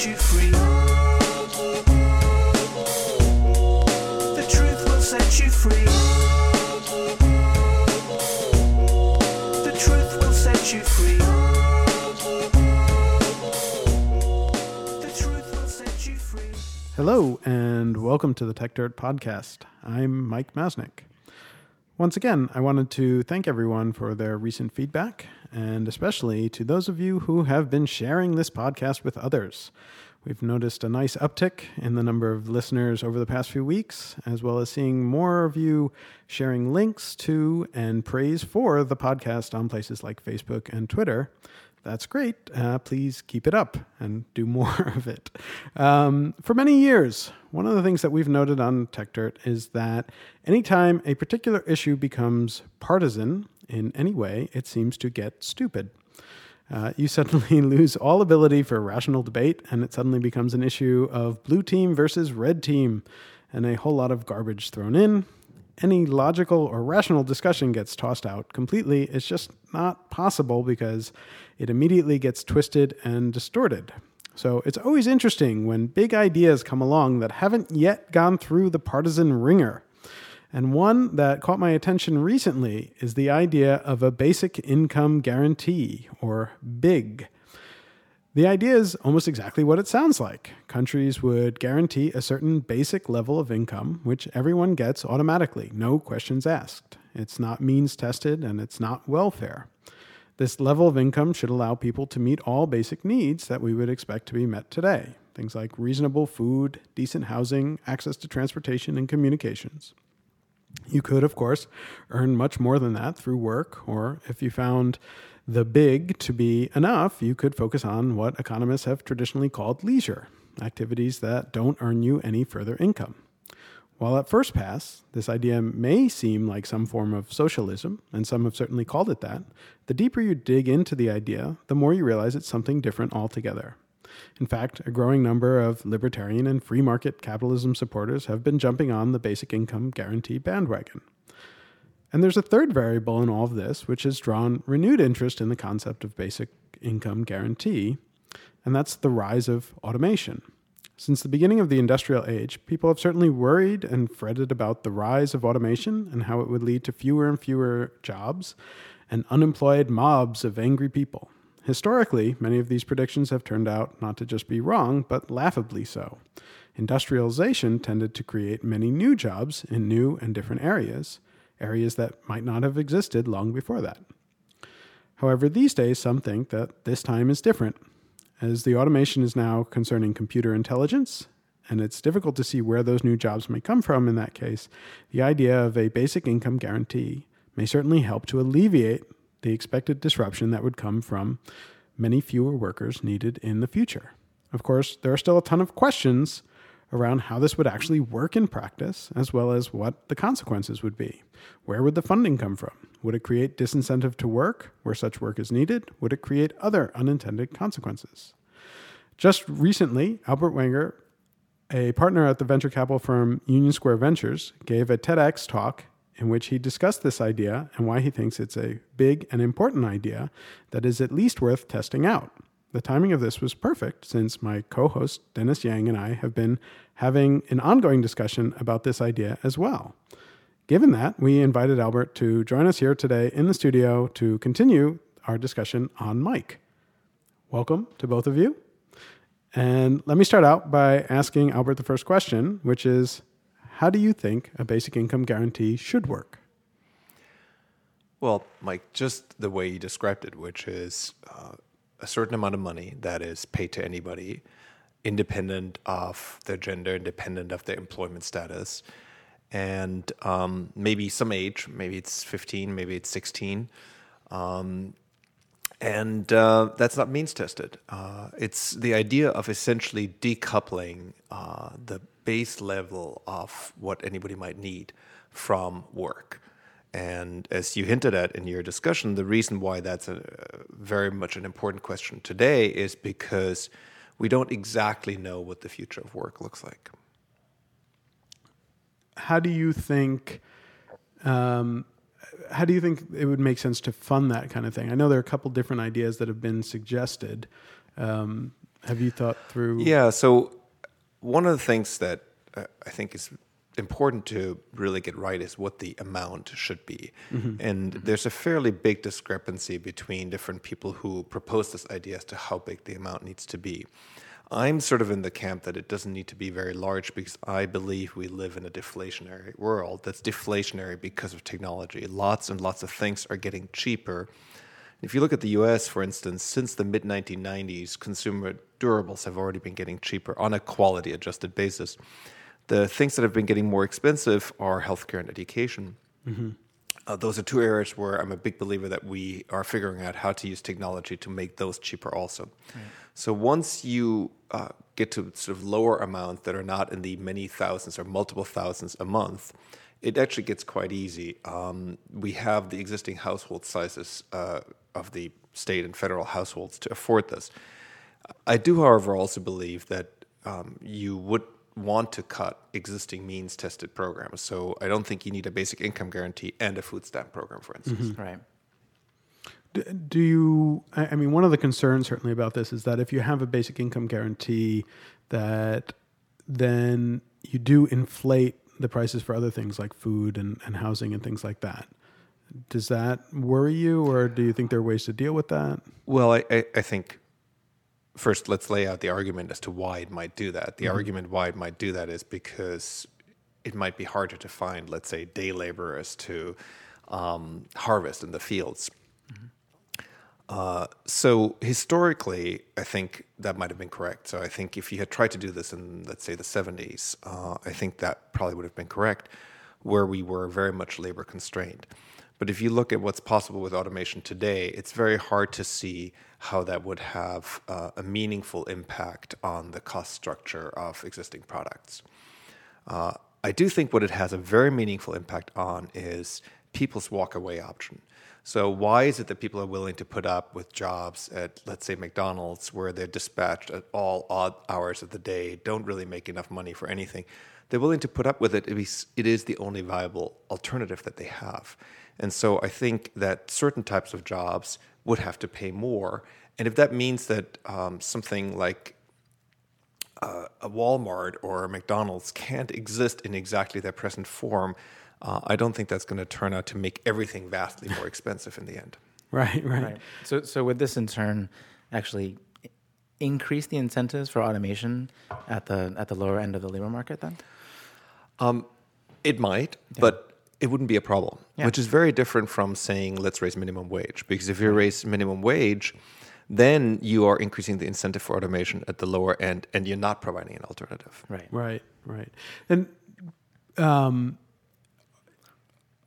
set you free. The truth will set you free. The truth will set you free. Hello, and welcome to the Techdirt Podcast. I'm Mike Masnick. Once again, I wanted to thank everyone for their recent feedback, and especially to those of you who have been sharing this podcast with others. We've noticed a nice uptick in the number of listeners over the past few weeks, as well as seeing more of you sharing links to and praise for the podcast on places like Facebook and Twitter that's great. Uh, please keep it up and do more of it. Um, for many years, one of the things that we've noted on Techdirt is that anytime a particular issue becomes partisan in any way, it seems to get stupid. Uh, you suddenly lose all ability for rational debate, and it suddenly becomes an issue of blue team versus red team, and a whole lot of garbage thrown in, any logical or rational discussion gets tossed out completely. It's just not possible because it immediately gets twisted and distorted. So it's always interesting when big ideas come along that haven't yet gone through the partisan wringer. And one that caught my attention recently is the idea of a basic income guarantee, or BIG. The idea is almost exactly what it sounds like. Countries would guarantee a certain basic level of income, which everyone gets automatically, no questions asked. It's not means tested and it's not welfare. This level of income should allow people to meet all basic needs that we would expect to be met today things like reasonable food, decent housing, access to transportation, and communications. You could, of course, earn much more than that through work, or if you found the big to be enough, you could focus on what economists have traditionally called leisure, activities that don't earn you any further income. While at first pass, this idea may seem like some form of socialism, and some have certainly called it that, the deeper you dig into the idea, the more you realize it's something different altogether. In fact, a growing number of libertarian and free market capitalism supporters have been jumping on the basic income guarantee bandwagon. And there's a third variable in all of this, which has drawn renewed interest in the concept of basic income guarantee, and that's the rise of automation. Since the beginning of the industrial age, people have certainly worried and fretted about the rise of automation and how it would lead to fewer and fewer jobs and unemployed mobs of angry people. Historically, many of these predictions have turned out not to just be wrong, but laughably so. Industrialization tended to create many new jobs in new and different areas, areas that might not have existed long before that. However, these days, some think that this time is different, as the automation is now concerning computer intelligence, and it's difficult to see where those new jobs may come from in that case. The idea of a basic income guarantee may certainly help to alleviate the expected disruption that would come from many fewer workers needed in the future. Of course, there are still a ton of questions around how this would actually work in practice, as well as what the consequences would be. Where would the funding come from? Would it create disincentive to work where such work is needed? Would it create other unintended consequences? Just recently, Albert Wenger, a partner at the venture capital firm Union Square Ventures, gave a TEDx talk in which he discussed this idea and why he thinks it's a big and important idea that is at least worth testing out. The timing of this was perfect since my co host Dennis Yang and I have been having an ongoing discussion about this idea as well. Given that, we invited Albert to join us here today in the studio to continue our discussion on Mike. Welcome to both of you. And let me start out by asking Albert the first question, which is How do you think a basic income guarantee should work? Well, Mike, just the way you described it, which is uh, a certain amount of money that is paid to anybody, independent of their gender, independent of their employment status, and um, maybe some age. Maybe it's 15, maybe it's 16. Um, and uh, that's not means tested. Uh, it's the idea of essentially decoupling uh, the base level of what anybody might need from work. And as you hinted at in your discussion, the reason why that's a, very much an important question today is because we don't exactly know what the future of work looks like. How do you think? Um, how do you think it would make sense to fund that kind of thing? I know there are a couple different ideas that have been suggested. Um, Have you thought through? Yeah. So one of the things that uh, I think is important to really get right is what the amount should be. And there's a fairly big discrepancy between different people who propose this idea as to how big the amount needs to be. I'm sort of in the camp that it doesn't need to be very large because I believe we live in a deflationary world that's deflationary because of technology. Lots and lots of things are getting cheaper. If you look at the US, for instance, since the mid 1990s, consumer durables have already been getting cheaper on a quality adjusted basis. The things that have been getting more expensive are healthcare and education. Uh, those are two areas where I'm a big believer that we are figuring out how to use technology to make those cheaper also. So once you uh, get to sort of lower amounts that are not in the many thousands or multiple thousands a month, it actually gets quite easy. Um, we have the existing household sizes uh, of the state and federal households to afford this. I do, however, also believe that um, you would want to cut existing means tested programs. So I don't think you need a basic income guarantee and a food stamp program, for instance. Right. D- Do you? I I mean, one of the concerns certainly about this is that if you have a basic income guarantee, that then you do inflate the prices for other things like food and, and housing and things like that. Does that worry you, or do you think there are ways to deal with that? Well, I, I, I think first let's lay out the argument as to why it might do that. The argument why it might do that is because it might be harder to find, let's say, day laborers to um, harvest in the fields. Uh, so historically, I think that might have been correct. So I think if you had tried to do this in, let's say, the 70s, uh, I think that probably would have been correct, where we were very much labor constrained. But if you look at what's possible with automation today, it's very hard to see how that would have uh, a meaningful impact on the cost structure of existing products. Uh, I do think what it has a very meaningful impact on is people's walkaway option. So, why is it that people are willing to put up with jobs at, let's say, McDonald's, where they're dispatched at all odd hours of the day, don't really make enough money for anything? They're willing to put up with it it is the only viable alternative that they have. And so, I think that certain types of jobs would have to pay more. And if that means that um, something like uh, a Walmart or a McDonald's can't exist in exactly their present form, uh, I don't think that's going to turn out to make everything vastly more expensive in the end. Right, right. Right. So, so would this in turn actually increase the incentives for automation at the at the lower end of the labor market then? It might, but it wouldn't be a problem, Yeah. which is very different from saying let's raise minimum wage. Because if you raise minimum wage, then you are increasing the incentive for automation at the lower end, and you're not providing an alternative. Right. Right, right. And um,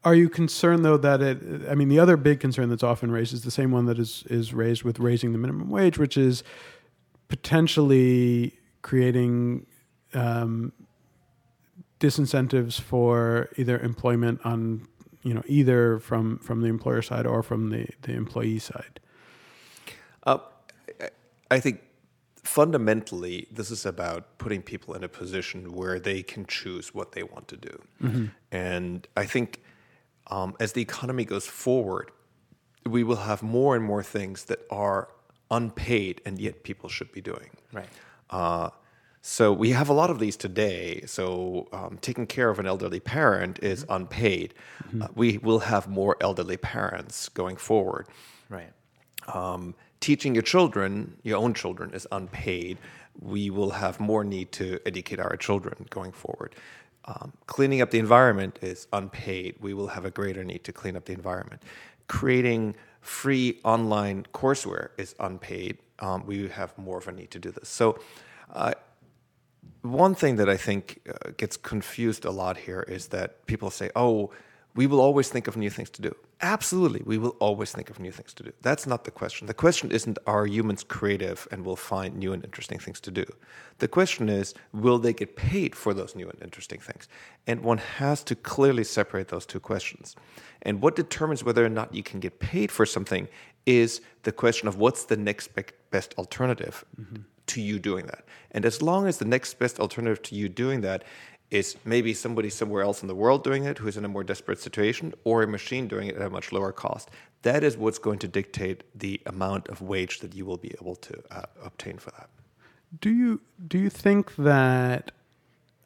are you concerned though that it? I mean, the other big concern that's often raised is the same one that is is raised with raising the minimum wage, which is potentially creating um, disincentives for either employment on you know either from from the employer side or from the the employee side. Uh, I- I think fundamentally, this is about putting people in a position where they can choose what they want to do. And I think um, as the economy goes forward, we will have more and more things that are unpaid and yet people should be doing. Right. Uh, so we have a lot of these today. So um, taking care of an elderly parent is unpaid. Uh, we will have more elderly parents going forward. Right. Um, teaching your children, your own children, is unpaid. We will have more need to educate our children going forward. Um, cleaning up the environment is unpaid. We will have a greater need to clean up the environment. Creating free online courseware is unpaid. Um, we have more of a need to do this. So, uh, one thing that I think uh, gets confused a lot here is that people say, oh, we will always think of new things to do. Absolutely, we will always think of new things to do. That's not the question. The question isn't are humans creative and will find new and interesting things to do. The question is will they get paid for those new and interesting things? And one has to clearly separate those two questions. And what determines whether or not you can get paid for something is the question of what's the next best alternative mm-hmm. to you doing that. And as long as the next best alternative to you doing that is maybe somebody somewhere else in the world doing it who's in a more desperate situation or a machine doing it at a much lower cost, that is what's going to dictate the amount of wage that you will be able to uh, obtain for that. Do you do you think that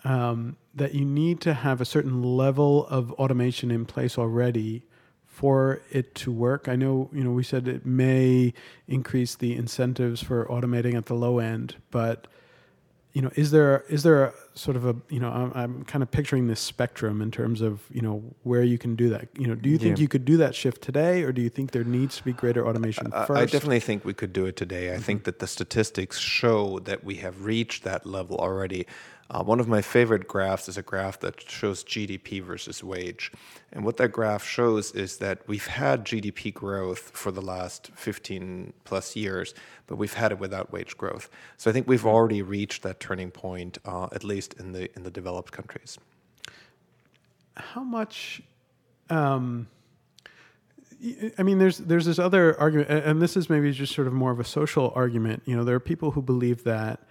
um, that you need to have a certain level of automation in place already for it to work? I know you know we said it may increase the incentives for automating at the low end, but you know, is there is there a sort of a you know I'm, I'm kind of picturing this spectrum in terms of you know where you can do that. You know, do you think Yeah. you could do that shift today, or do you think there needs to be greater automation I- first? I definitely think we could do it today. I think that the statistics show that we have reached that level already. Uh, one of my favorite graphs is a graph that shows GDP versus wage. And what that graph shows is that we've had GDP growth for the last 15 plus years, but we've had it without wage growth. So I think we've already reached that turning point, uh, at least in the in the developed countries. how much um I mean, there's there's this other argument, and this is maybe just sort of more of a social argument. You know, there are people who believe that,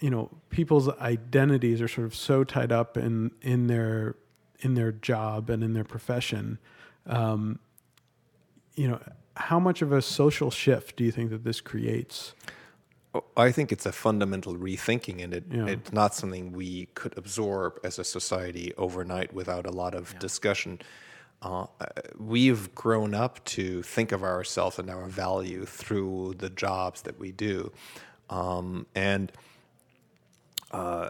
you know, people's identities are sort of so tied up in in their in their job and in their profession. Um, you know, how much of a social shift do you think that this creates? I think it's a fundamental rethinking, and it, Yeah. it's not something we could absorb as a society overnight without a lot of discussion. Uh, uh, we've grown up to think of ourselves and our value through the jobs that we do. Um, and uh,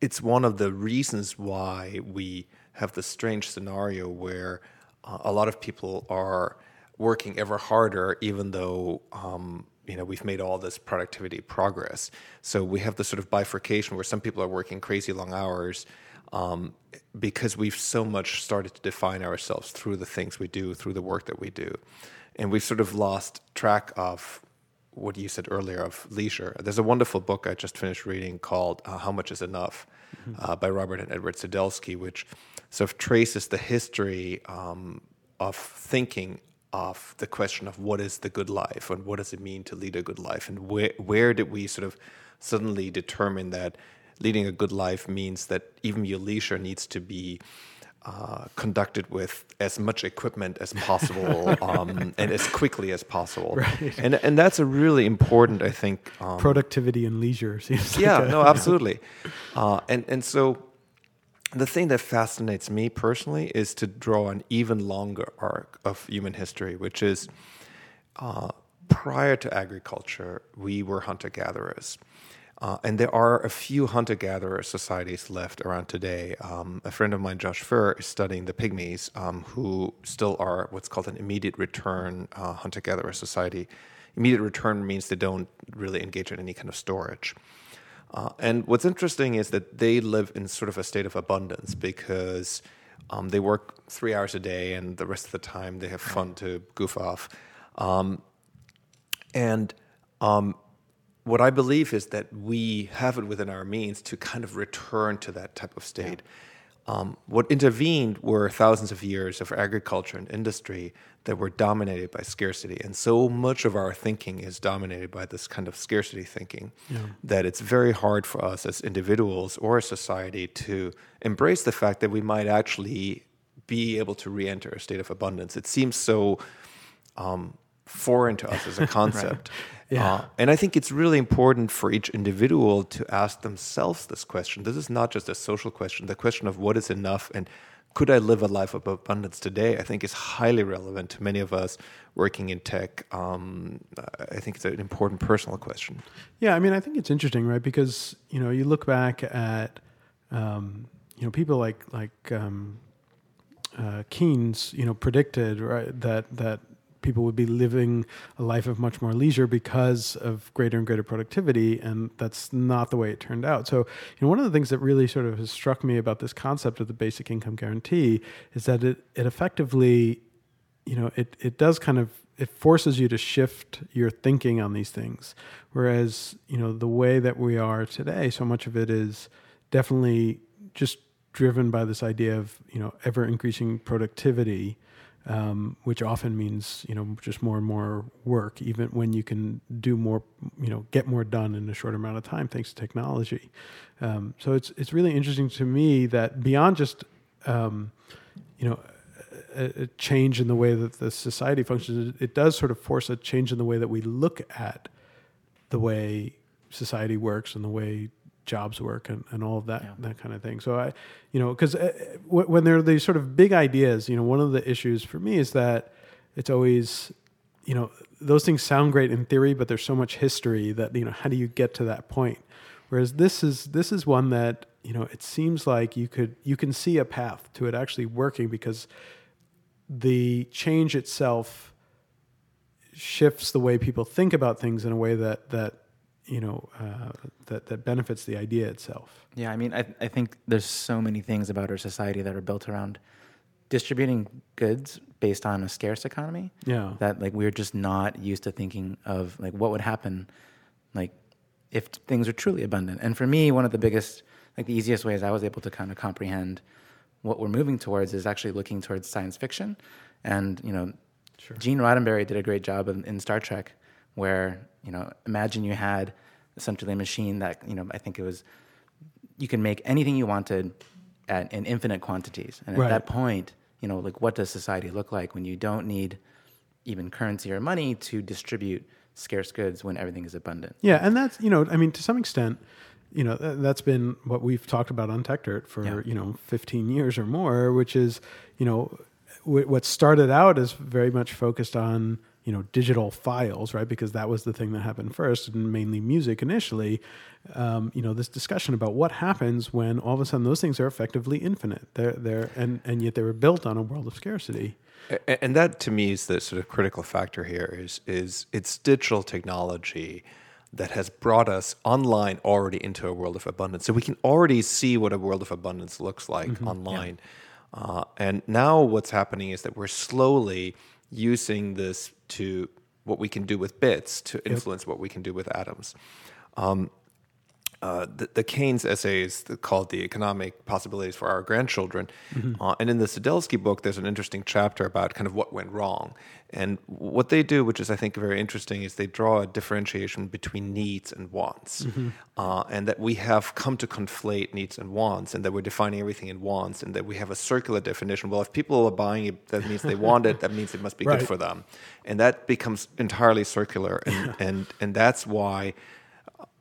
it's one of the reasons why we have this strange scenario where uh, a lot of people are working ever harder, even though um, you know we've made all this productivity progress. So we have this sort of bifurcation where some people are working crazy long hours um, because we've so much started to define ourselves through the things we do, through the work that we do, and we've sort of lost track of what you said earlier of leisure. There's a wonderful book I just finished reading called uh, How Much Is Enough uh, by Robert and Edward Skidelsky, which sort of traces the history um, of thinking of the question of what is the good life and what does it mean to lead a good life and where, where did we sort of suddenly determine that leading a good life means that even your leisure needs to be uh, conducted with as much equipment as possible um, and as quickly as possible. Right. And and that's a really important, I think. Um, Productivity and leisure seems like yeah, a- no, absolutely. Uh, and and so the thing that fascinates me personally is to draw an even longer arc of human history, which is uh, prior to agriculture, we were hunter gatherers. Uh, and there are a few hunter gatherer societies left around today. Um, a friend of mine, Josh Furr, is studying the Pygmies, um, who still are what's called an immediate return uh, hunter gatherer society. Immediate return means they don't really engage in any kind of storage. Uh, and what's interesting is that they live in sort of a state of abundance because um, they work three hours a day and the rest of the time they have fun to goof off. Um, and um, what I believe is that we have it within our means to kind of return to that type of state. Um, what intervened were thousands of years of agriculture and industry that were dominated by scarcity. And so much of our thinking is dominated by this kind of scarcity thinking that it's very hard for us as individuals or a society to embrace the fact that we might actually be able to re enter a state of abundance. It seems so um, foreign to us as a concept. Yeah. Uh, and I think it's really important for each individual to ask themselves this question. This is not just a social question. The question of what is enough and could I live a life of abundance today? I think is highly relevant to many of us working in tech. Um, I think it's an important personal question. Yeah, I mean, I think it's interesting, right? Because you know, you look back at um, you know people like like um, uh, Keynes, you know, predicted right that that people would be living a life of much more leisure because of greater and greater productivity, and that's not the way it turned out. So, you know, one of the things that really sort of has struck me about this concept of the basic income guarantee is that it it effectively you know it it does kind of it forces you to shift your thinking on these things whereas you know the way that we are today so much of it is definitely just driven by this idea of you know ever increasing productivity um, which often means you know just more and more work even when you can do more you know get more done in a shorter amount of time thanks to technology. Um, so it's it's really interesting to me that beyond just um, you know a, a change in the way that the society functions, it does sort of force a change in the way that we look at the way society works and the way jobs work and, and all of that Yeah. that kind of thing. So I, you know, because uh, w- when there are these sort of big ideas, you know, one of the issues for me is that it's always, you know, those things sound great in theory, but there's so much history that you know, how do you get to that point? Whereas this is this is one that you know, it seems like you could you can see a path to it actually working because the change itself shifts the way people think about things in a way that that you know uh, that that benefits the idea itself. Yeah, I mean, I, I think there's so many things about our society that are built around distributing goods based on a scarce economy Yeah. that like we're just not used to thinking of like what would happen like if things are truly abundant. And for me, one of the biggest like the easiest ways I was able to kind of comprehend what we're moving towards is actually looking towards science fiction. And you know, Gene Roddenberry did a great job in, in Star Trek, where you know, imagine you had essentially a machine that you know, I think it was you can make anything you wanted at in infinite quantities. And at Right. that point, you know, like what does society look like when you don't need even currency or money to distribute scarce goods when everything is abundant? Yeah, and that's you know, I mean, to some extent, you know, that's been what we've talked about on Techdirt for Yeah. you know 15 years or more, which is you know, w- what started out as very much focused on you know digital files, right? Because that was the thing that happened first, and mainly music initially. Um, you know, this discussion about what happens when all of a sudden those things are effectively infinite. They're they're and and yet they were built on a world of scarcity. A- And that to me is the sort of critical factor here is is it's digital technology that has brought us online already into a world of abundance. So we can already see what a world of abundance looks like online. Uh, and now what's happening is that we're slowly using this to what we can do with bits to influence what we can do with atoms. Um, uh, the, the Keynes essay is called "The Economic Possibilities for Our Grandchildren," uh, and in the Skidelsky book, there's an interesting chapter about kind of what went wrong. And what they do, which is I think very interesting, is they draw a differentiation between needs and wants, uh, and that we have come to conflate needs and wants, and that we're defining everything in wants, and that we have a circular definition. Well, if people are buying it, that means they want it. That means it must be Right. good for them, and that becomes entirely circular, and and and that's why.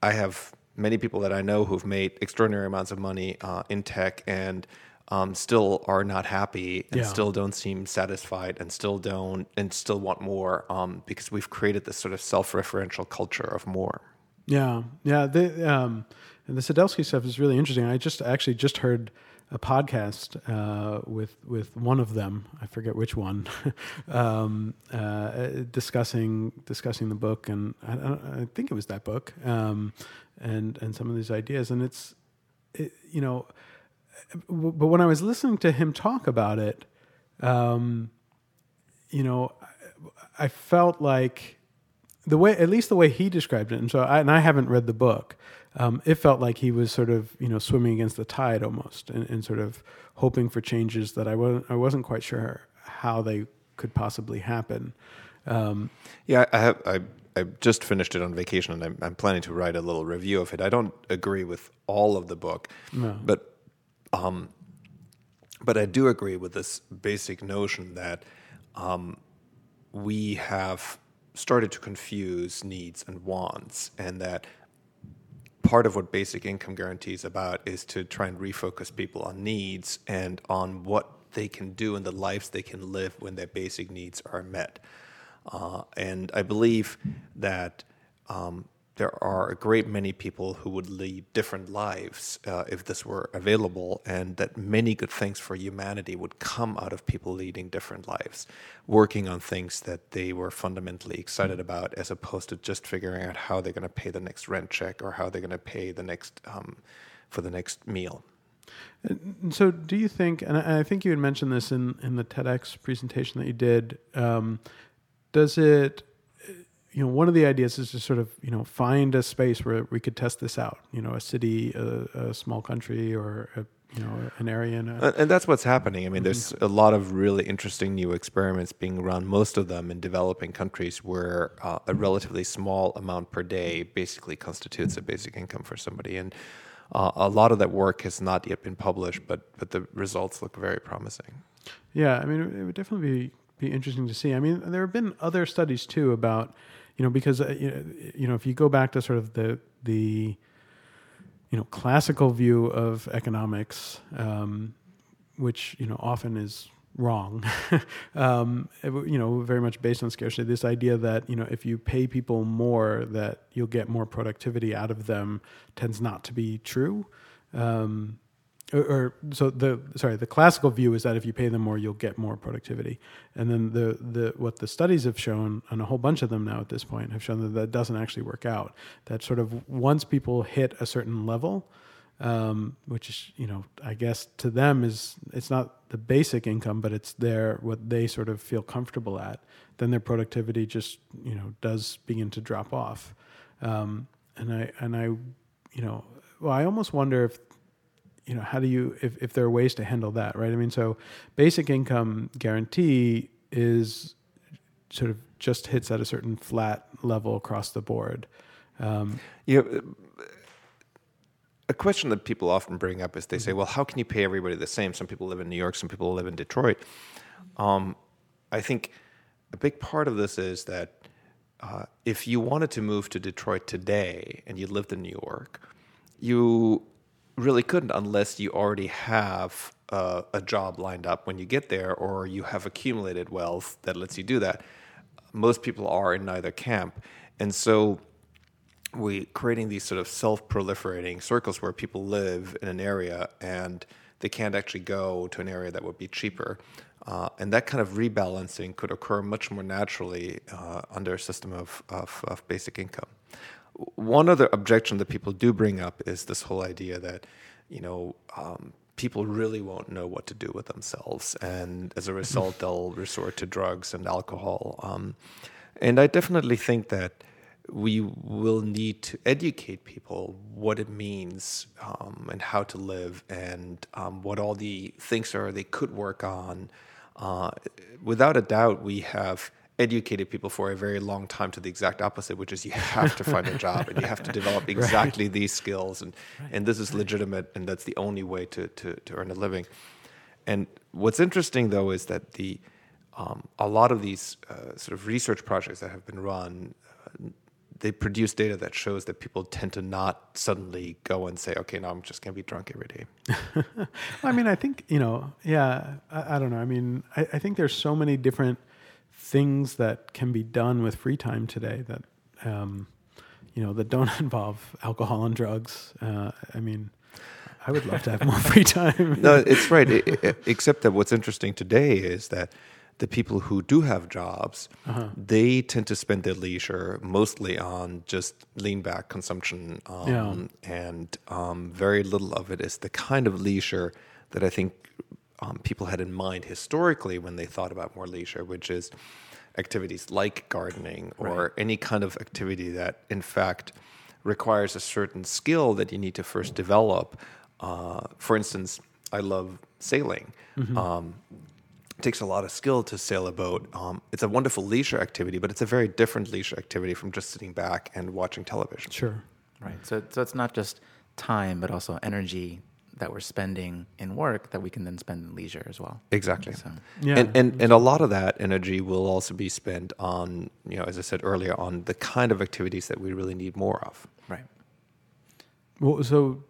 I have many people that I know who've made extraordinary amounts of money uh, in tech and um, still are not happy and Yeah. still don't seem satisfied and still don't and still want more um, because we've created this sort of self-referential culture of more. Yeah, yeah. The um, and the Skidelsky stuff is really interesting. I just actually just heard a podcast uh, with with one of them. I forget which one, um, uh, discussing discussing the book, and I, I think it was that book, um, and and some of these ideas. And it's, it, you know, but when I was listening to him talk about it, um, you know, I felt like the way, at least the way he described it, and so I, and I haven't read the book. Um, it felt like he was sort of, you know, swimming against the tide almost, and, and sort of hoping for changes that I wasn't, I wasn't quite sure how they could possibly happen. Um, Yeah, I have. I, I just finished it on vacation, and I'm, I'm planning to write a little review of it. I don't agree with all of the book, but um, but I do agree with this basic notion that um, we have started to confuse needs and wants, and that part of what basic income guarantee is about is to try and refocus people on needs and on what they can do and the lives they can live when their basic needs are met. Uh, and I believe that um, there are a great many people who would lead different lives uh, if this were available, and that many good things for humanity would come out of people leading different lives, working on things that they were fundamentally excited about, as opposed to just figuring out how they're going to pay the next rent check or how they're going to pay the next um, for the next meal. And so, do you think? And I I think you had mentioned this in in the TEDx presentation that you did. Um, does it? You know, one of the ideas is to sort of you know find a space where we could test this out. You know, a city, a, a small country, or a, you know an area. In a, And, that's what's happening. I mean, there's a lot of really interesting new experiments being run, most of them in developing countries where uh, a relatively small amount per day basically constitutes a basic income for somebody. And uh, a lot of that work has not yet been published, but, but the results look very promising. Yeah, I mean, it would definitely be be interesting to see. I mean, there have been other studies too about, you know, because uh, you know, if you go back to sort of the the you know classical view of economics, um, which you know often is wrong, um, you know, very much based on scarcity. This idea that you know if you pay people more, that you'll get more productivity out of them tends not to be true. Um, or, or so the sorry the classical view is that if you pay them more you'll get more productivity. And then the the what the studies have shown and a whole bunch of them now at this point have shown that that doesn't actually work out. That sort of once people hit a certain level um, which is you know I guess to them is it's not the basic income but it's their what they sort of feel comfortable at then their productivity just you know does begin to drop off. Um, and I and I you know well I almost wonder if you know how do you if, if there are ways to handle that right i mean so basic income guarantee is sort of just hits at a certain flat level across the board um, You know, a question that people often bring up is they say, well, how can you pay everybody the same? Some people live in New York, some people live in Detroit. Um, I think a big part of this is that uh, if you wanted to move to Detroit today and you lived in New York, you really couldn't unless you already have uh, a job lined up when you get there or you have accumulated wealth that lets you do that. Most people are in neither camp. And so we creating these sort of self-proliferating circles where people live in an area and they can't actually go to an area that would be cheaper. Uh, and that kind of rebalancing could occur much more naturally uh, under a system of, of, of basic income. One other objection that people do bring up is this whole idea that, you know, um, people really won't know what to do with themselves, and as a result, they'll resort to drugs and alcohol. Um, and I definitely think that we will need to educate people what it means um, and how to live and um, what all the things are they could work on. Uh, without a doubt, we have educated people for a very long time to the exact opposite, which is you have to find a job and you have to develop exactly these skills, and and this is legitimate, and that's the only way to to, to earn a living. And what's interesting though is that the um, a lot of these uh, sort of research projects that have been run, uh, they produce data that shows that people tend to not suddenly go and say, okay, now I'm just going to be drunk every day. I mean, I think you know, yeah. I, I don't know. I mean, I, I think there's so many different things that can be done with free time today that um, you know that don't involve alcohol and drugs. Uh, I mean, I would love to have more free time. no, it's right. I- I- except that what's interesting today is that the people who do have jobs, they tend to spend their leisure mostly on just lean back consumption, um, and um, very little of it is the kind of leisure that I think um, people had in mind historically when they thought about more leisure, which is activities like gardening or any kind of activity that, in fact, requires a certain skill that you need to first develop. Uh, for instance, I love sailing. Um, it takes a lot of skill to sail a boat. Um, it's a wonderful leisure activity, but it's a very different leisure activity from just sitting back and watching television. Sure. Right. So, so it's not just time, but also energy that we're spending in work that we can then spend in leisure as well. Exactly. So, Yeah. And, and and a lot of that energy will also be spent on, you know, as I said earlier, on the kind of activities that we really need more of. right. Well, so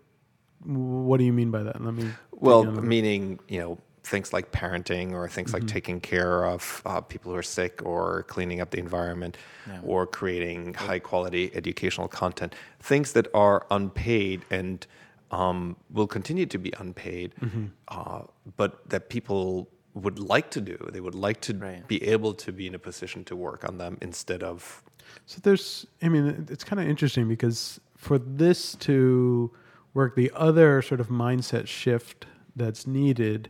what do you mean by that? Let me. Well, in meaning, you know, things like parenting or things Mm-hmm. like taking care of uh, people who are sick or cleaning up the environment Yeah. or creating high quality educational content, things that are unpaid and um, will continue to be unpaid, Mm-hmm. uh, but that people would like to do. They would like to Right. be able to be in a position to work on them instead of So there's, I mean, it's kind of interesting because for this to work, the other sort of mindset shift that's needed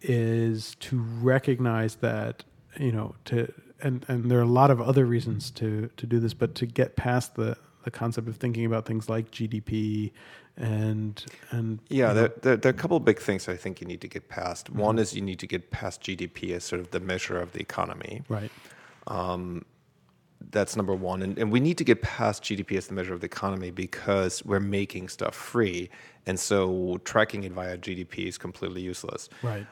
is to recognize that, you know, to, and, and there are a lot of other reasons to, to do this, but to get past the, the concept of thinking about things like GDP and, and, Yeah, there, there, there are a couple of big things I think you need to get past. Mm-hmm. One is you need to get past GDP as sort of the measure of the economy. right. That's number one. And, and we need to get past GDP as the measure of the economy because we're making stuff free. And so tracking it via GDP is completely useless. Right.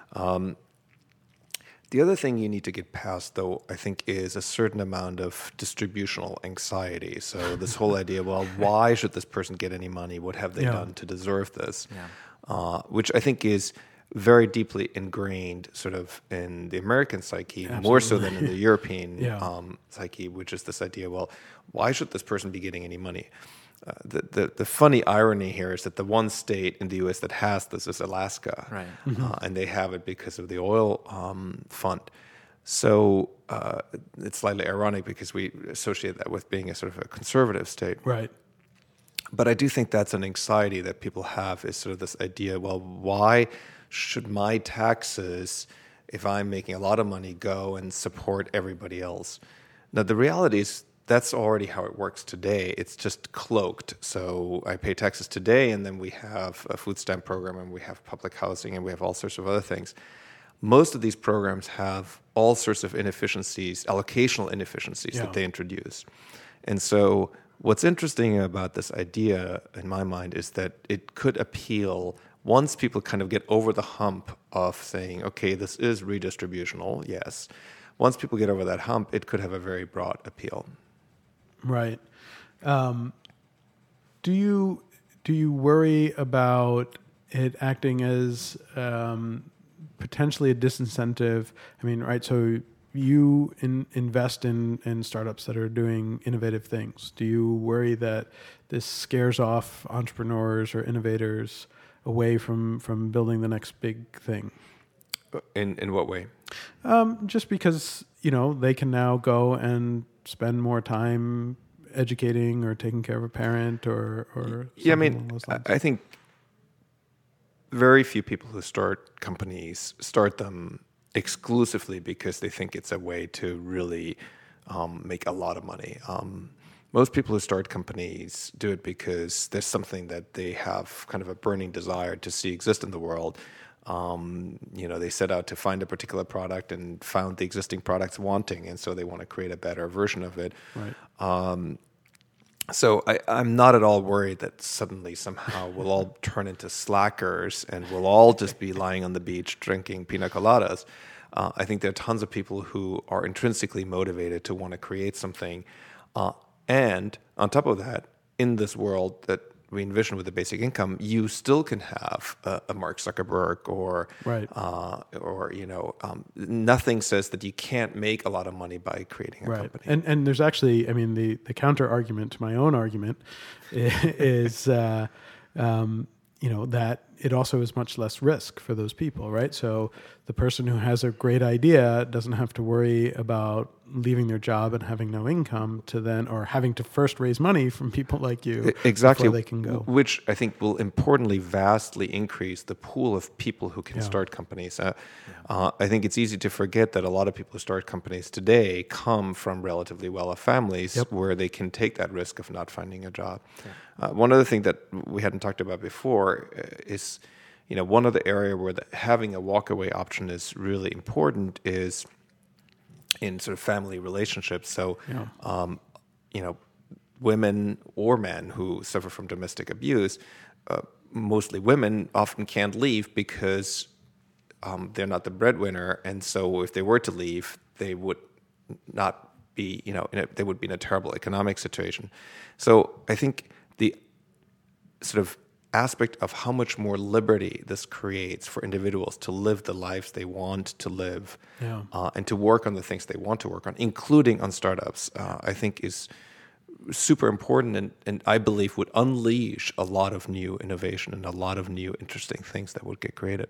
The other thing you need to get past, though, I think, is a certain amount of distributional anxiety. So this whole idea, well, why should this person get any money? What have they Yeah. done to deserve this? Yeah. Uh, which I think is very deeply ingrained, sort of, in the American psyche, more so than in the European Yeah. um, psyche, which is this idea, well, why should this person be getting any money? Uh, the, the, the funny irony here is that the one state in the US that has this is Alaska. Right. Uh, and they have it because of the oil um, fund. So uh, it's slightly ironic because we associate that with being a sort of a conservative state. Right. But I do think that's an anxiety that people have is sort of this idea well, why should my taxes, if I'm making a lot of money, go and support everybody else? Now, the reality is that's already how it works today. It's just cloaked. So I pay taxes today, and then we have a food stamp program, and we have public housing, and we have all sorts of other things. Most of these programs have all sorts of inefficiencies, allocational inefficiencies Yeah. that they introduce. And so, what's interesting about this idea, in my mind, is that it could appeal once people kind of get over the hump of saying, okay, this is redistributional, yes. Once people get over that hump, it could have a very broad appeal. Right. Um, do you do you worry about it acting as um, potentially a disincentive? I mean, right? So you in, invest in, in startups that are doing innovative things. Do you worry that this scares off entrepreneurs or innovators away from from building the next big thing? In in what way? Um, just because you know they can now go and spend more time educating or taking care of a parent or or Yeah, I mean, along those I, lines. I think very few people who start companies start them exclusively because they think it's a way to really um, make a lot of money. Um, most people who start companies do it because there's something that they have kind of a burning desire to see exist in the world. Um, you know, they set out to find a particular product and found the existing products wanting, and so they want to create a better version of it. right. So I, I'm not at all worried that suddenly somehow we'll all turn into slackers and we'll all just be lying on the beach drinking pina coladas. Uh, I think there are tons of people who are intrinsically motivated to want to create something. Uh, and on top of that, in this world that we envision with the basic income, you still can have a, a Mark Zuckerberg or Right. uh, or you know um, nothing says that you can't make a lot of money by creating a right company. and and there's actually i mean the the counter argument to my own argument is uh, um, you know that it also is much less risk for those people right? So the person who has a great idea doesn't have to worry about leaving their job and having no income to then or having to first raise money from people like you exactly before they can go. Which i think will importantly vastly increase the pool of people who can Yeah. start companies. Uh, uh, i think it's easy to forget that a lot of people who start companies today come from relatively well-off families Yep. where they can take that risk of not finding a job. Uh, one other thing that we hadn't talked about before uh, is you know one other area where the, having a walkaway option is really important is in sort of family relationships. So, Yeah. um, you know, women or men who suffer from domestic abuse, uh, mostly women, often can't leave because um, they're not the breadwinner, and so if they were to leave, they would not be, you know, in a, they would be in a terrible economic situation. So, I think the sort of aspect of how much more liberty this creates for individuals to live the lives they want to live Yeah. uh, and to work on the things they want to work on, including on startups, uh, I think is super important and, and I believe would unleash a lot of new innovation and a lot of new interesting things that would get created.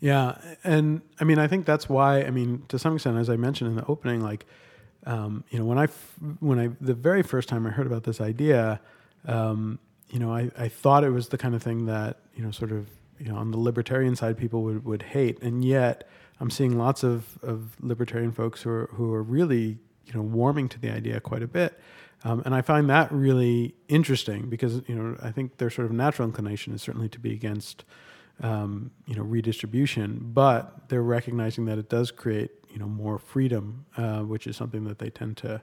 Yeah, and I mean, I think that's why. I mean, to some extent, as I mentioned in the opening, like, um, you know, when I f- when I the very first time I heard about this idea, um, you know, I, I thought it was the kind of thing that you know, sort of, you know, on the libertarian side, people would, would hate, and yet I'm seeing lots of, of libertarian folks who are who are really you know warming to the idea quite a bit. Um, and I find that really interesting because you know I think their sort of natural inclination is certainly to be against um, you know redistribution, but they're recognizing that it does create you know more freedom, uh, which is something that they tend to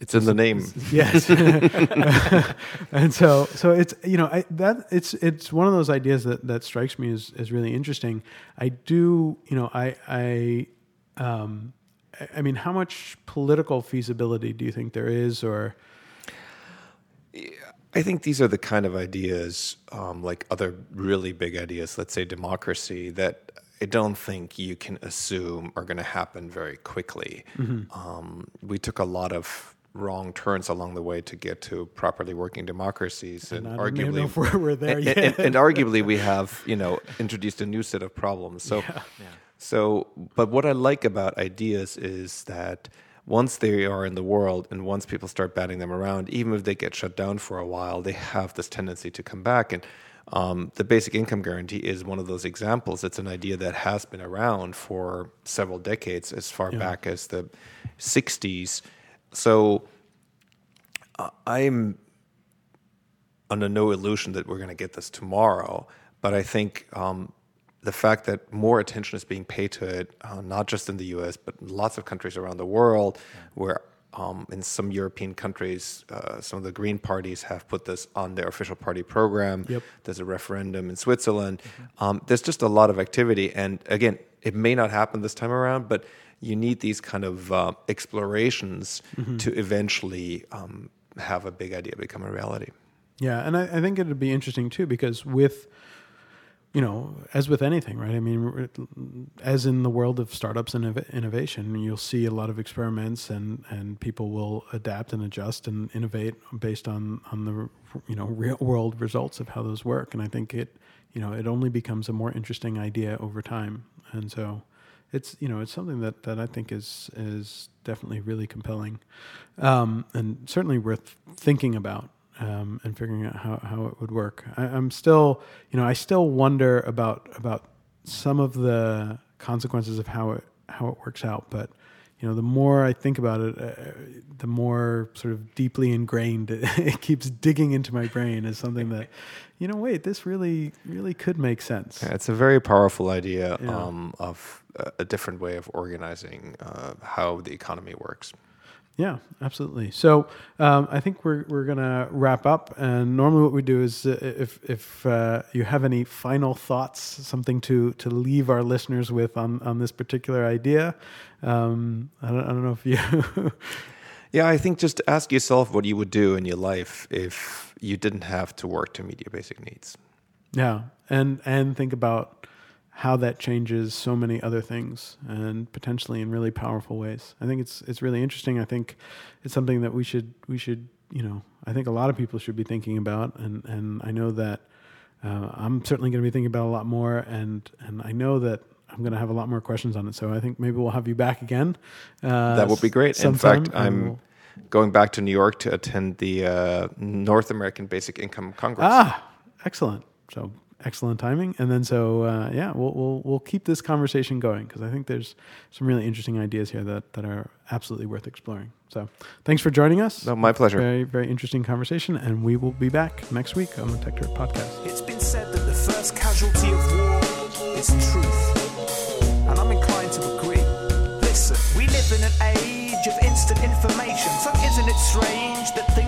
It's in the name. yes. And so so it's you know I, that it's it's one of those ideas that that strikes me as, as really interesting. I do you know i i um I- mean how much political feasibility do you think there is or? I think these are the kind of ideas, um, like other really big ideas, let's say democracy, that I don't think you can assume are going to happen very quickly. Um, we took a lot of wrong turns along the way to get to properly working democracies, and, I arguably, know if we're, we're there and, yet and, and arguably we have you know introduced a new set of problems. So, so but what I like about ideas is that once they are in the world and once people start batting them around, even if they get shut down for a while, they have this tendency to come back. And um, the basic income guarantee is one of those examples. It's an idea that has been around for several decades, as far back as the 60s. So uh, I'm under no illusion that we're going to get this tomorrow. But I think um, the fact that more attention is being paid to it, uh, not just in the U.S. but lots of countries around the world, where um, in some European countries, uh, some of the Green parties have put this on their official party program. Yep. There's a referendum in Switzerland. Um, there's just a lot of activity, and again, it may not happen this time around, but you need these kind of uh, explorations to eventually um, have a big idea become a reality. Yeah, and I, I think it'd be interesting too because with, you know, as with anything, right? I mean, as in the world of startups and innovation, you'll see a lot of experiments, and and people will adapt and adjust and innovate based on on the you know real world results of how those work. And I think it, you know, it only becomes a more interesting idea over time. And so, it's you know it's something that that I think is is definitely really compelling, um, and certainly worth thinking about um, and figuring out how, how it would work. I, I'm still, you know, I still wonder about about some of the consequences of how it how it works out. But you know, the more I think about it, uh, the more sort of deeply ingrained it, it keeps digging into my brain as something that, you know, wait, this really really could make sense. Yeah, It's a very powerful idea Yeah. um, of a, a different way of organizing uh, how the economy works. Yeah, absolutely. So um, I think we're we're gonna wrap up. And normally, what we do is uh, if if uh, you have any final thoughts, something to to leave our listeners with on on this particular idea. Um, I don't I don't know if you. Yeah, I think just ask yourself what you would do in your life if you didn't have to work to meet your basic needs. Yeah, and and think about how that changes so many other things, and potentially in really powerful ways. I think it's it's really interesting. I think it's something that we should we should you know I think a lot of people should be thinking about, and and I know that uh, I'm certainly going to be thinking about a lot more, and and I know that. I'm going to have a lot more questions on it, so I think maybe we'll have you back again. Uh, That would be great. In fact, I'm we'll- going back to New York to attend the uh, North American Basic Income Congress. Ah, excellent. So excellent timing. And then so uh, yeah, we'll we'll we'll keep this conversation going because I think there's some really interesting ideas here that that are absolutely worth exploring. So thanks for joining us. No, my pleasure. Very very interesting conversation, and we will be back next week on the Techdirt podcast. It's been said that the first casualty of war is truth. And I'm inclined to agree. Listen, we live in an age of instant information. So isn't it strange that things have been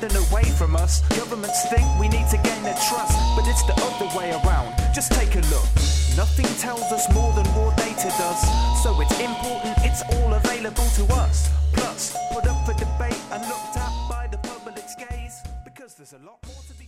hidden away from us? Governments think we need to gain their trust, but it's the other way around. Just take a look. Nothing tells us more than raw data does. So it's important, it's all available to us. Plus, put up for debate and looked at by the public's gaze. Because there's a lot more to be